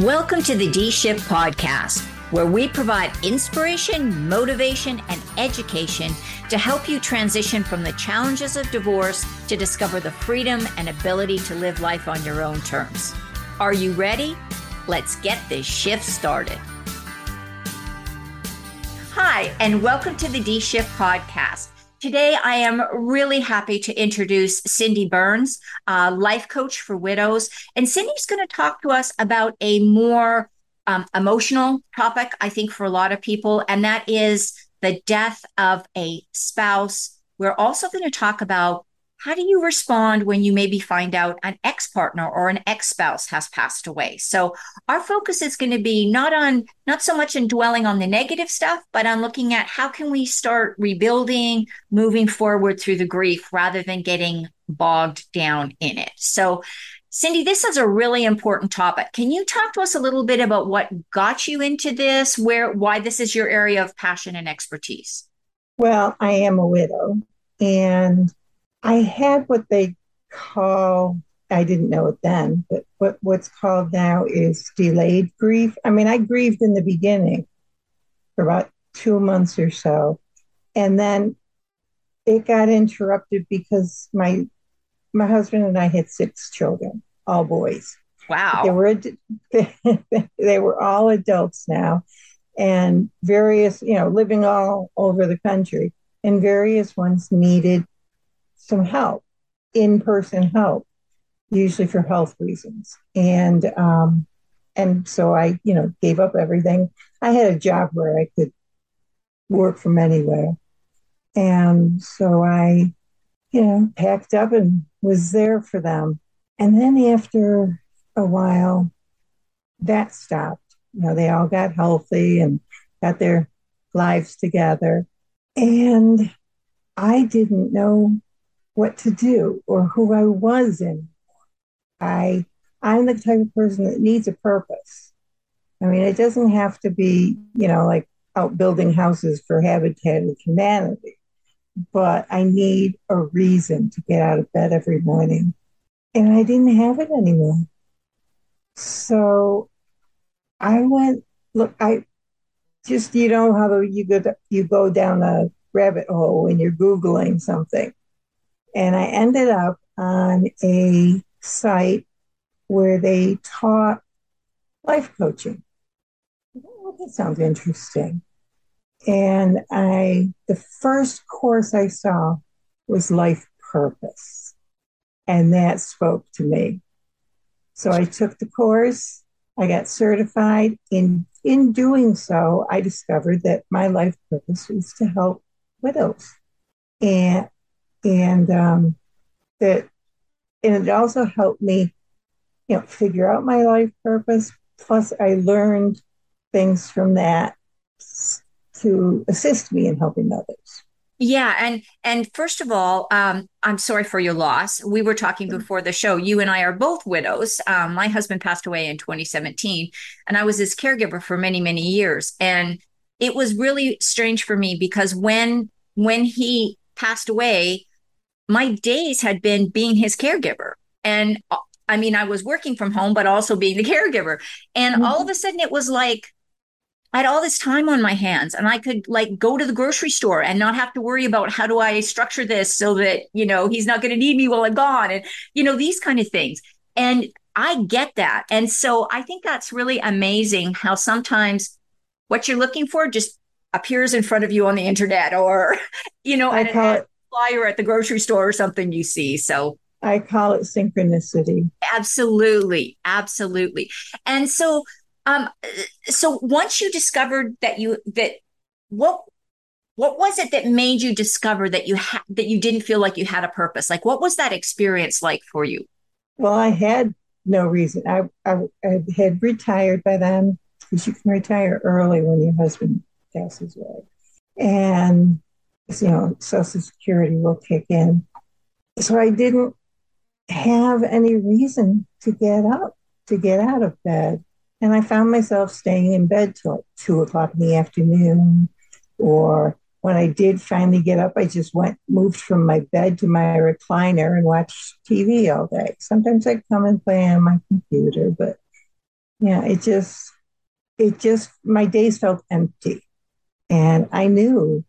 Welcome to the D Shift Podcast, where we provide inspiration, motivation, and education to help you transition from the challenges of divorce to discover the freedom and ability to live life on your own terms. Are you ready? Let's get this shift started. Hi, and welcome to the D Shift Podcast. Today, I am really happy to introduce Cindy Burns, a life coach for widows. And Cindy's going to talk to us about a more um, emotional topic, I think, for a lot of people, and that is the death of a spouse. We're also going to talk about how do you respond when you maybe find out an ex partner or an ex spouse has passed away? So our focus is going to be not on, not so much in dwelling on the negative stuff, but on looking at how can we start rebuilding, moving forward through the grief rather than getting bogged down in it. So Cindy, this is a really important topic. Can you talk to us a little bit about what got you into this, where why this is your area of passion and expertise? Well, I am a widow and I had what they call, I didn't know it then, but what, what's called now is delayed grief. I mean, I grieved in the beginning for about two months or so. And then it got interrupted because my my husband and I had six children, all boys. Wow. They were they were all adults now and various, you know, living all over the country and various ones needed some help, in person help, usually for health reasons. And um, and so I, you know, gave up everything. I had a job where I could work from anywhere, and so I, you know, packed up and was there for them. And then after a while, that stopped. You know, they all got healthy and got their lives together. And I didn't know what to do or who I was in. I I'm the type of person that needs a purpose. I mean, it doesn't have to be, you know, like out building houses for Habitat of Humanity, but I need a reason to get out of bed every morning. And I didn't have it anymore. So I went, look, I just, you know, how you go, you go down a rabbit hole when you're Googling something. And I ended up on a site where they taught life coaching. Oh, that sounds interesting. And I, the first course I saw was life purpose. And that spoke to me. So I took the course, I got certified. In, in doing so, I discovered that my life purpose was to help widows. And and um, that and it also helped me you know figure out my life purpose. Plus i learned things from that to assist me in helping others. Yeah and and first of all um, i'm sorry for your loss. We were talking mm-hmm. before the show. You and i are both widows. Um, my husband passed away in 2017 and i was his caregiver for many many years. And it was really strange for me because when when he passed away my days had been being his caregiver. And I mean, I was working from home, but also being the caregiver. And mm-hmm. all of a sudden it was like, I had all this time on my hands and I could like go to the grocery store and not have to worry about how do I structure this so that, you know, he's not going to need me while I'm gone and, you know, these kind of things. And I get that. And so I think that's really amazing how sometimes what you're looking for just appears in front of you on the internet or, you know, I call it flyer at the grocery store or something you see. So I call it synchronicity. Absolutely. Absolutely. And so um so once you discovered that you that what what was it that made you discover that you had that you didn't feel like you had a purpose? Like what was that experience like for you? Well, I had no reason. I I, I had retired by then because you can retire early when your husband passes away. And you know, Social Security will kick in. So I didn't have any reason to get up, to get out of bed. And I found myself staying in bed till like two o'clock in the afternoon. Or when I did finally get up, I just went, moved from my bed to my recliner and watched TV all day. Sometimes I'd come and play on my computer, but Yeah, it just, it just, my days felt empty. And I knew,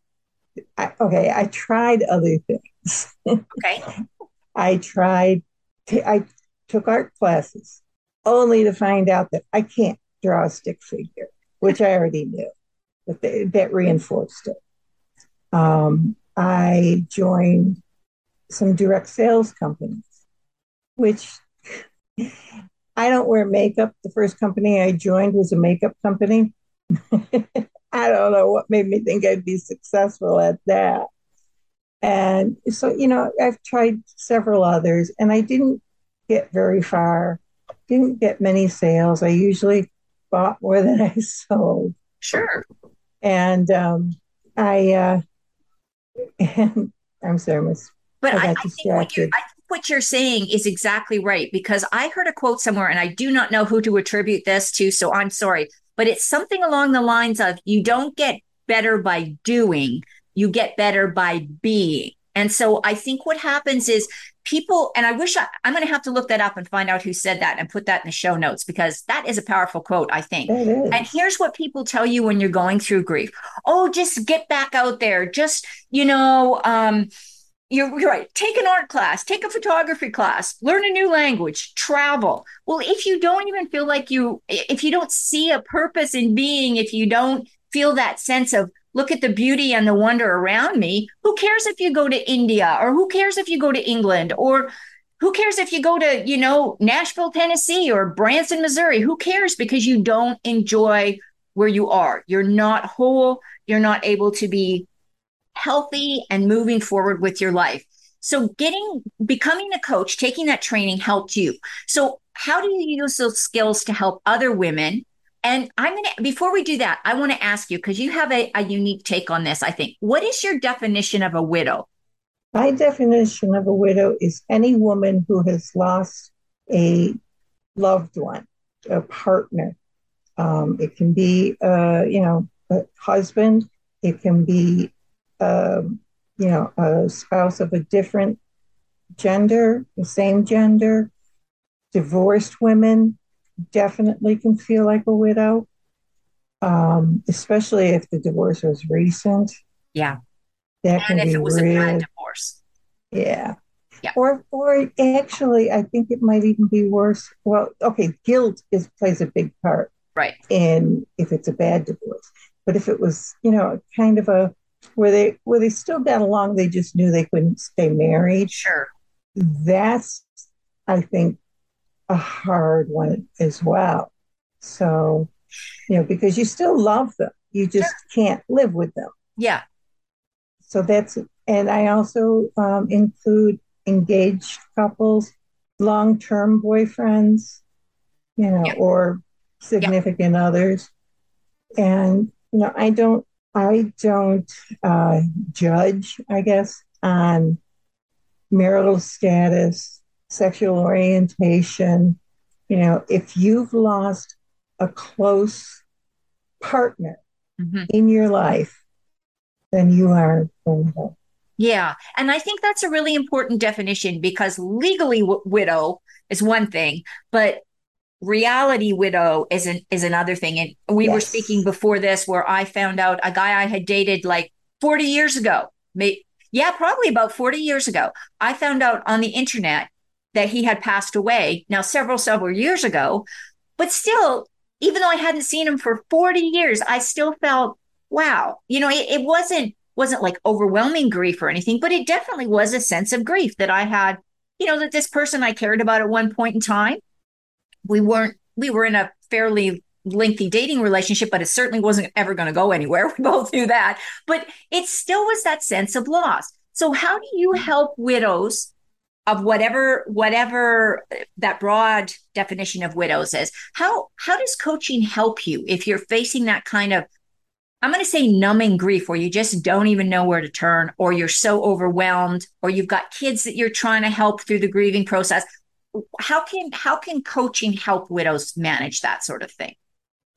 I, okay, I tried other things. Okay. I tried, I took art classes only to find out that I can't draw a stick figure, which I already knew, but they, that reinforced it. Um, I joined some direct sales companies, which I don't wear makeup. The first company I joined was a makeup company. I don't know what made me think I'd be successful at that. And so, you know, I've tried several others and I didn't get very far, didn't get many sales. I usually bought more than I sold. Sure. And um, I, uh, and I'm sorry, Miss. But I, I, I, think what you're, I think what you're saying is exactly right because I heard a quote somewhere and I do not know who to attribute this to. So I'm sorry, but it's something along the lines of you don't get better by doing, you get better by being. And so I think what happens is people, and I wish I, am going to have to look that up and find out who said that and put that in the show notes because that is a powerful quote, I think. And here's what people tell you when you're going through grief oh, just get back out there. Just, you know, um, you're, you're right. Take an art class, take a photography class, learn a new language, travel. Well, if you don't even feel like you, if you don't see a purpose in being, if you don't feel that sense of, look at the beauty and the wonder around me. Who cares if you go to India or who cares if you go to England or who cares if you go to, you know, Nashville, Tennessee or Branson, Missouri? Who cares because you don't enjoy where you are. You're not whole. You're not able to be healthy and moving forward with your life. So getting becoming a coach, taking that training helped you. So how do you use those skills to help other women and I'm going to, before we do that, I want to ask you, because you have a, a unique take on this, I think. What is your definition of a widow? My definition of a widow is any woman who has lost a loved one, a partner. Um, it can be, uh, you know, a husband. It can be, um, you know, a spouse of a different gender, the same gender. Divorced women, definitely can feel like a widow, um, especially if the divorce was recent. Yeah. That and if it was real, a bad divorce. Yeah. Yeah. Or, or actually, I think it might even be worse. Well, okay, guilt is plays a big part, right? In if it's a bad divorce, but if it was, you know, kind of a where they where they still got along, they just knew they couldn't stay married. Sure. That's, I think, a hard one as well. So, you know, because you still love them, you just sure. can't live with them. Yeah. So that's, and I also um, include engaged couples, long term boyfriends, you know, yeah. or significant yeah. others. And, you know, I don't, I don't uh, judge, I guess, on marital status sexual orientation. You know, if you've lost a close partner mm-hmm. in your life, then you are vulnerable. Yeah. And I think that's a really important definition because legally w- widow is one thing, but reality widow is an, is another thing. And we yes. were speaking before this where I found out a guy I had dated like 40 years ago. May, yeah, probably about 40 years ago. I found out on the internet that he had passed away now several, several years ago. But still, even though I hadn't seen him for 40 years, I still felt, wow, you know, it, it wasn't wasn't like overwhelming grief or anything, but it definitely was a sense of grief that I had, you know, that this person I cared about at one point in time, we weren't, we were in a fairly lengthy dating relationship, but it certainly wasn't ever going to go anywhere. We both knew that, but it still was that sense of loss. So how do you mm-hmm. help widows of whatever whatever uh, that broad definition of widows is how how does coaching help you if you're facing that kind of i'm going to say numbing grief where you just don't even know where to turn or you're so overwhelmed or you've got kids that you're trying to help through the grieving process how can how can coaching help widows manage that sort of thing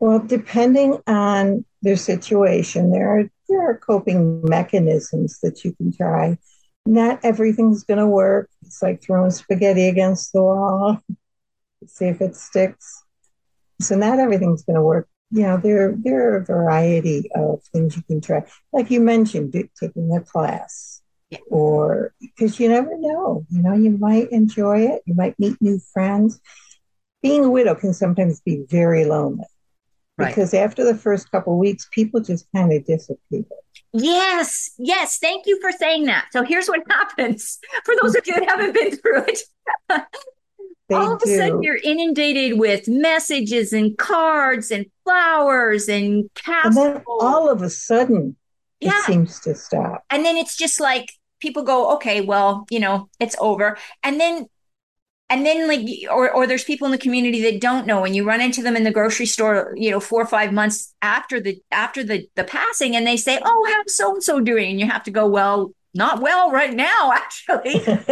well depending on their situation there are there are coping mechanisms that you can try not everything's going to work. It's like throwing spaghetti against the wall, see if it sticks. So not everything's going to work. You know, there there are a variety of things you can try. Like you mentioned, taking a class, yeah. or because you never know. You know, you might enjoy it. You might meet new friends. Being a widow can sometimes be very lonely. Right. Because after the first couple weeks, people just kind of disappear. Yes, yes. Thank you for saying that. So here's what happens for those of you that haven't been through it. All of a sudden, you're inundated with messages and cards and flowers and castles. And then all of a sudden, yeah. it seems to stop. And then it's just like people go, okay, well, you know, it's over. And then and then like or or there's people in the community that don't know and you run into them in the grocery store you know four or five months after the after the the passing and they say oh how's so and so doing and you have to go well not well right now actually um,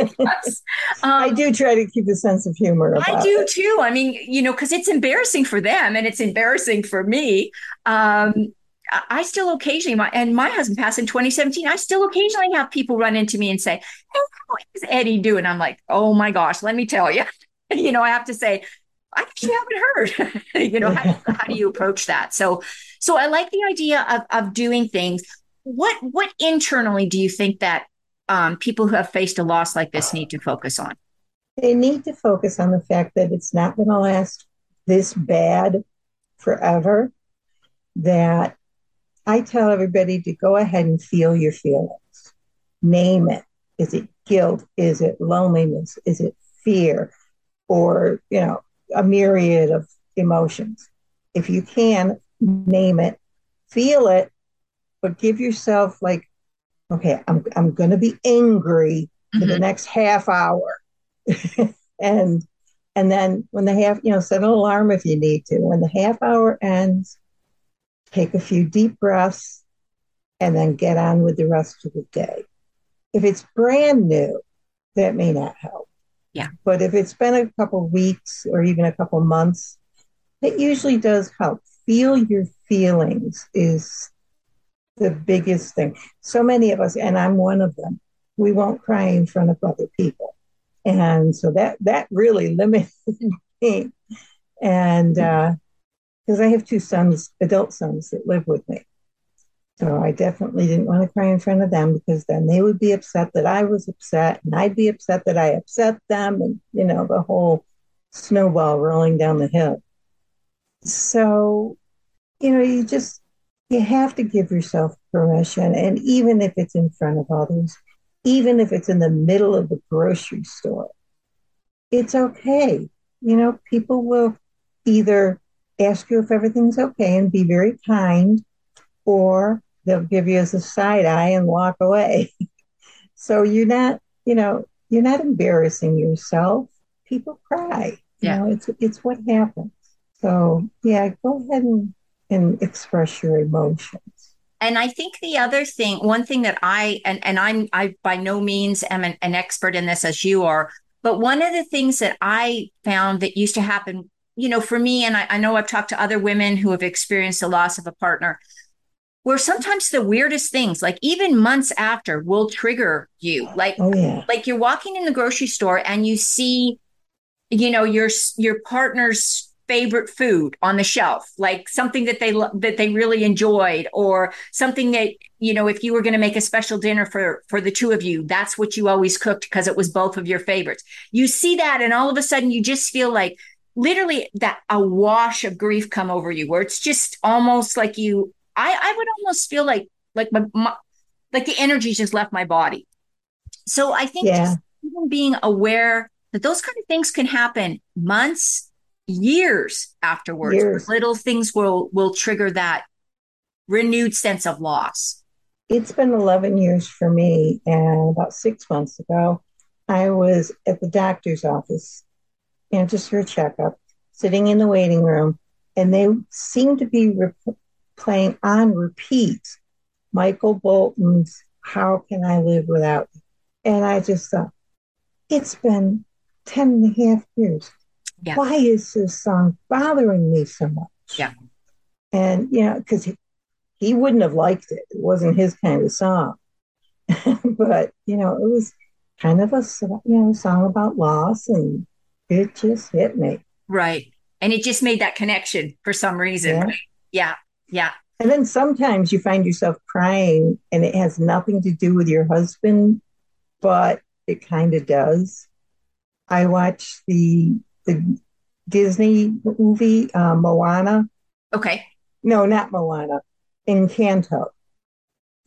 i do try to keep a sense of humor i do it. too i mean you know because it's embarrassing for them and it's embarrassing for me um, I still occasionally, my, and my husband passed in 2017. I still occasionally have people run into me and say, "Hey, how is Eddie doing?" I'm like, "Oh my gosh, let me tell you." you know, I have to say, I actually haven't heard. you know, how, how, do you approach that? So, so I like the idea of of doing things. What what internally do you think that um, people who have faced a loss like this need to focus on? They need to focus on the fact that it's not going to last this bad forever. That I tell everybody to go ahead and feel your feelings. Name it. Is it guilt? Is it loneliness? Is it fear? Or, you know, a myriad of emotions. If you can, name it, feel it, but give yourself like, okay, I'm I'm gonna be angry for mm-hmm. the next half hour. and and then when the half, you know, set an alarm if you need to. When the half hour ends, take a few deep breaths, and then get on with the rest of the day. If it's brand new, that may not help. Yeah. But if it's been a couple weeks or even a couple months, it usually does help. Feel your feelings is the biggest thing. So many of us, and I'm one of them, we won't cry in front of other people. And so that that really limited me. And uh, because I have two sons, adult sons that live with me. So I definitely didn't want to cry in front of them because then they would be upset that I was upset and I'd be upset that I upset them and, you know, the whole snowball rolling down the hill. So, you know, you just, you have to give yourself permission. And even if it's in front of others, even if it's in the middle of the grocery store, it's okay. You know, people will either ask you if everything's okay and be very kind, or they'll give you as a side eye and walk away. so you're not, you know, you're not embarrassing yourself. People cry. Yeah. You know, it's it's what happens. So yeah, go ahead and, and express your emotions. And I think the other thing, one thing that I and and I'm I by no means am an, an expert in this as you are, but one of the things that I found that used to happen you know, for me, and I, I know I've talked to other women who have experienced the loss of a partner, where sometimes the weirdest things, like even months after, will trigger you. Like, oh, yeah. like you're walking in the grocery store and you see, you know, your your partner's favorite food on the shelf, like something that they that they really enjoyed, or something that you know, if you were going to make a special dinner for for the two of you, that's what you always cooked because it was both of your favorites. You see that, and all of a sudden, you just feel like literally that a wash of grief come over you where it's just almost like you i i would almost feel like like my, my like the energy just left my body so i think yeah. even being aware that those kind of things can happen months years afterwards years. little things will will trigger that renewed sense of loss it's been 11 years for me and about six months ago i was at the doctor's office you know, just for a checkup, sitting in the waiting room, and they seemed to be re- playing on repeat Michael Bolton's How Can I Live Without You? And I just thought, it's been 10 and a half years. Yeah. Why is this song bothering me so much? Yeah. And, you know, because he, he wouldn't have liked it. It wasn't his kind of song. but, you know, it was kind of a, you know, song about loss and it just hit me. Right. And it just made that connection for some reason. Yeah. Yeah. Yeah. And then sometimes you find yourself crying and it has nothing to do with your husband, but it kind of does. I watched the the Disney movie uh, Moana. Okay. No, not Moana. Encanto.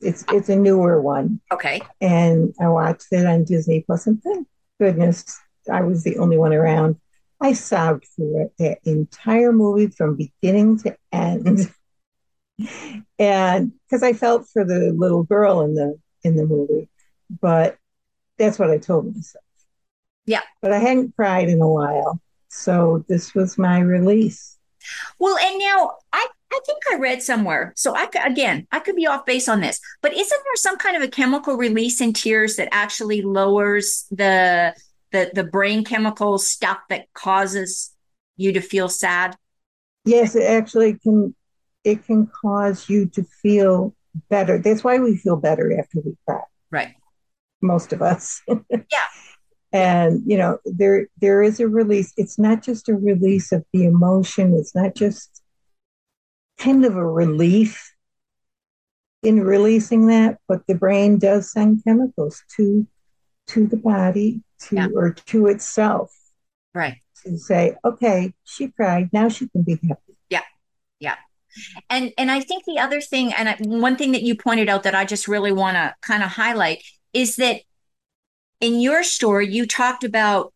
It's it's a newer one, Okay. and I watched it on Disney And thank goodness I was the only one around. I sobbed through it that entire movie from beginning to end, and because I felt for the little girl in the in the movie, but that's what I told myself. Yeah. But I hadn't cried in a while, so this was my release. Well, and now I, I think I read somewhere. So I again, I could be off base on this, but isn't there some kind of a chemical release in tears that actually lowers the the the brain chemical stuff that causes you to feel sad? Yes, it actually can. It can cause you to feel better. That's why we feel better after we cry. Right. Most of us. Yeah. And you know, there there is a release. It's not just a release of the emotion. It's not just kind of a relief in releasing that, but the brain does send chemicals to to the body to Yeah. or to itself Right. to say, okay, she cried. Now she can be happy. Yeah. Yeah. And and I think the other thing, and I, one thing that you pointed out that I just really want to kind of highlight is that in your story you talked about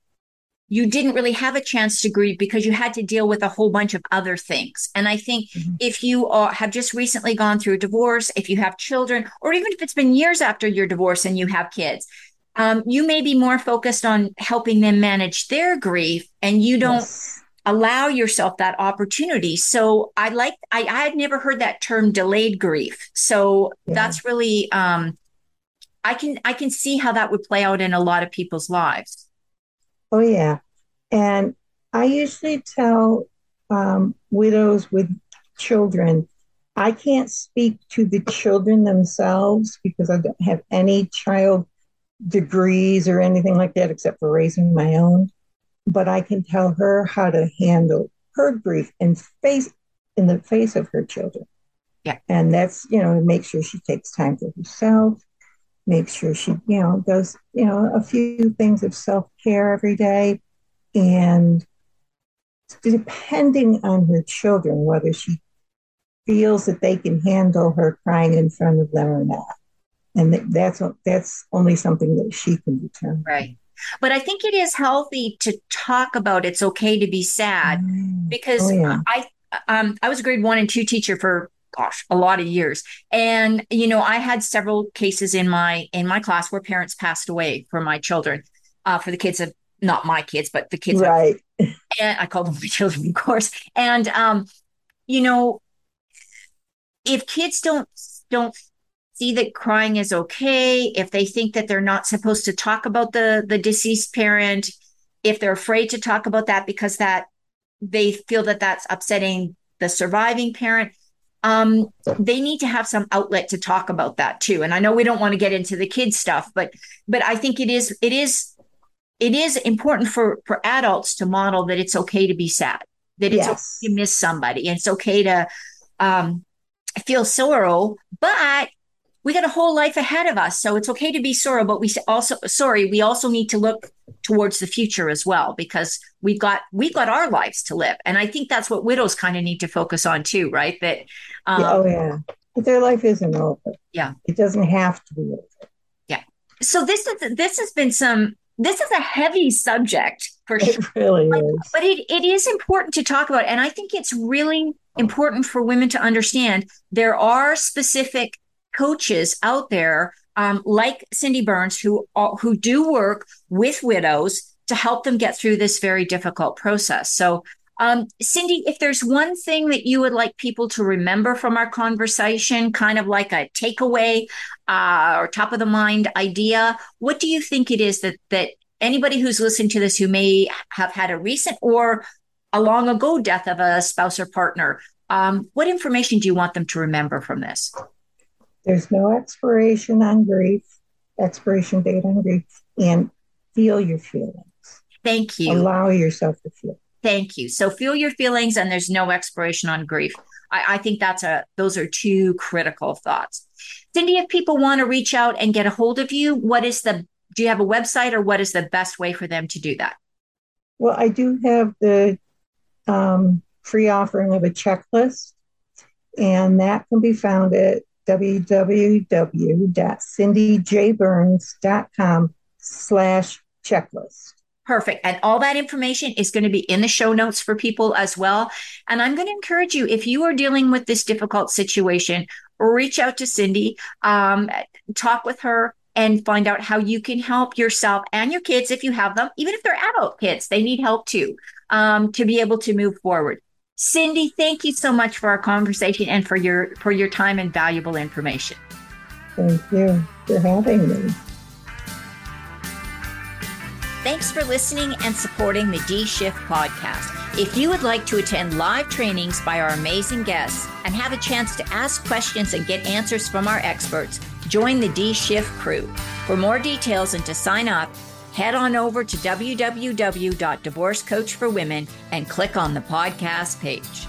you didn't really have a chance to grieve because you had to deal with a whole bunch of other things. And I think Mhm. if you are, have just recently gone through a divorce, if you have children, or even if it's been years after your divorce and you have kids, um, you may be more focused on helping them manage their grief, and you don't Yes. allow yourself that opportunity. So I like I, I had never heard that term delayed grief. So Yeah. that's really um I can I can see how that would play out in a lot of people's lives. Oh, yeah. And I usually tell um, widows with children, I can't speak to the children themselves because I don't have any child degrees or anything like that except for raising my own. But I can tell her how to handle her grief and face in the face of her children. Yeah. And that's, you know, make sure she takes time for herself, make sure she, you know, does, you know, a few things of self care every day. And depending on her children, whether she feels that they can handle her crying in front of them or not. And that's that's only something that she can determine. Right. But I think it is healthy to talk about it's okay to be sad because Oh, yeah. I um I was a grade one and two teacher for gosh a lot of years and you know I had several cases in my in my class where parents passed away for my children uh for the kids of not my kids but the kids of Right. and I call them my children, of course. And um, you know, if kids don't don't see that crying is okay, if they think that they're not supposed to talk about the the deceased parent, if they're afraid to talk about that because that they feel that that's upsetting the surviving parent, um, they need to have some outlet to talk about that too. And I know we don't want to get into the kids stuff, but but I think it is it is it is important for for adults to model that it's okay to be sad that it's Yes. okay to miss somebody and it's okay to um, feel sorrow but we got a whole life ahead of us so it's okay to be sorrow but we also sorry we also need to look towards the future as well because we've got we've got our lives to live and i think that's what widows kind of need to focus on too right that um, oh yeah. But their life isn't over. Yeah. It doesn't have to be over. Yeah. So this is this has been some this is a heavy subject for sure It really is. but it, it is important to talk about and i think it's really important for women to understand there are specific coaches out there um, like cindy burns who who do work with widows to help them get through this very difficult process so um, cindy if there's one thing that you would like people to remember from our conversation kind of like a takeaway uh, or top of the mind idea what do you think it is that that anybody who's listening to this who may have had a recent or a long ago death of a spouse or partner, um, what information do you want them to remember from this? There's no expiration on grief, expiration date on grief, and feel your feelings. Thank you. Allow yourself to feel. thank you. So feel your feelings and there's no expiration on grief. I, I think that's a those are two critical thoughts. Cindy, if people want to reach out and get a hold of you, what is the do you have a website or what is the best way for them to do that? Well, I do have the um, free offering of a checklist, and that can be found at www.cindyjburns.com slash checklist. Perfect. And all that information is going to be in the show notes for people as well. And I'm going to encourage you if you are dealing with this difficult situation, reach out to Cindy, um, talk with her, and find out how you can help yourself and your kids if you have them, even if they're adult kids, they need help too, um, to be able to move forward. Cindy, thank you so much for our conversation and for your for your time and valuable information. Thank you for having me. Thanks for listening and supporting the D Shift podcast. If you would like to attend live trainings by our amazing guests and have a chance to ask questions and get answers from our experts, join the D Shift crew. For more details and to sign up, head on over to www.divorcecoachforwomen and click on the podcast page.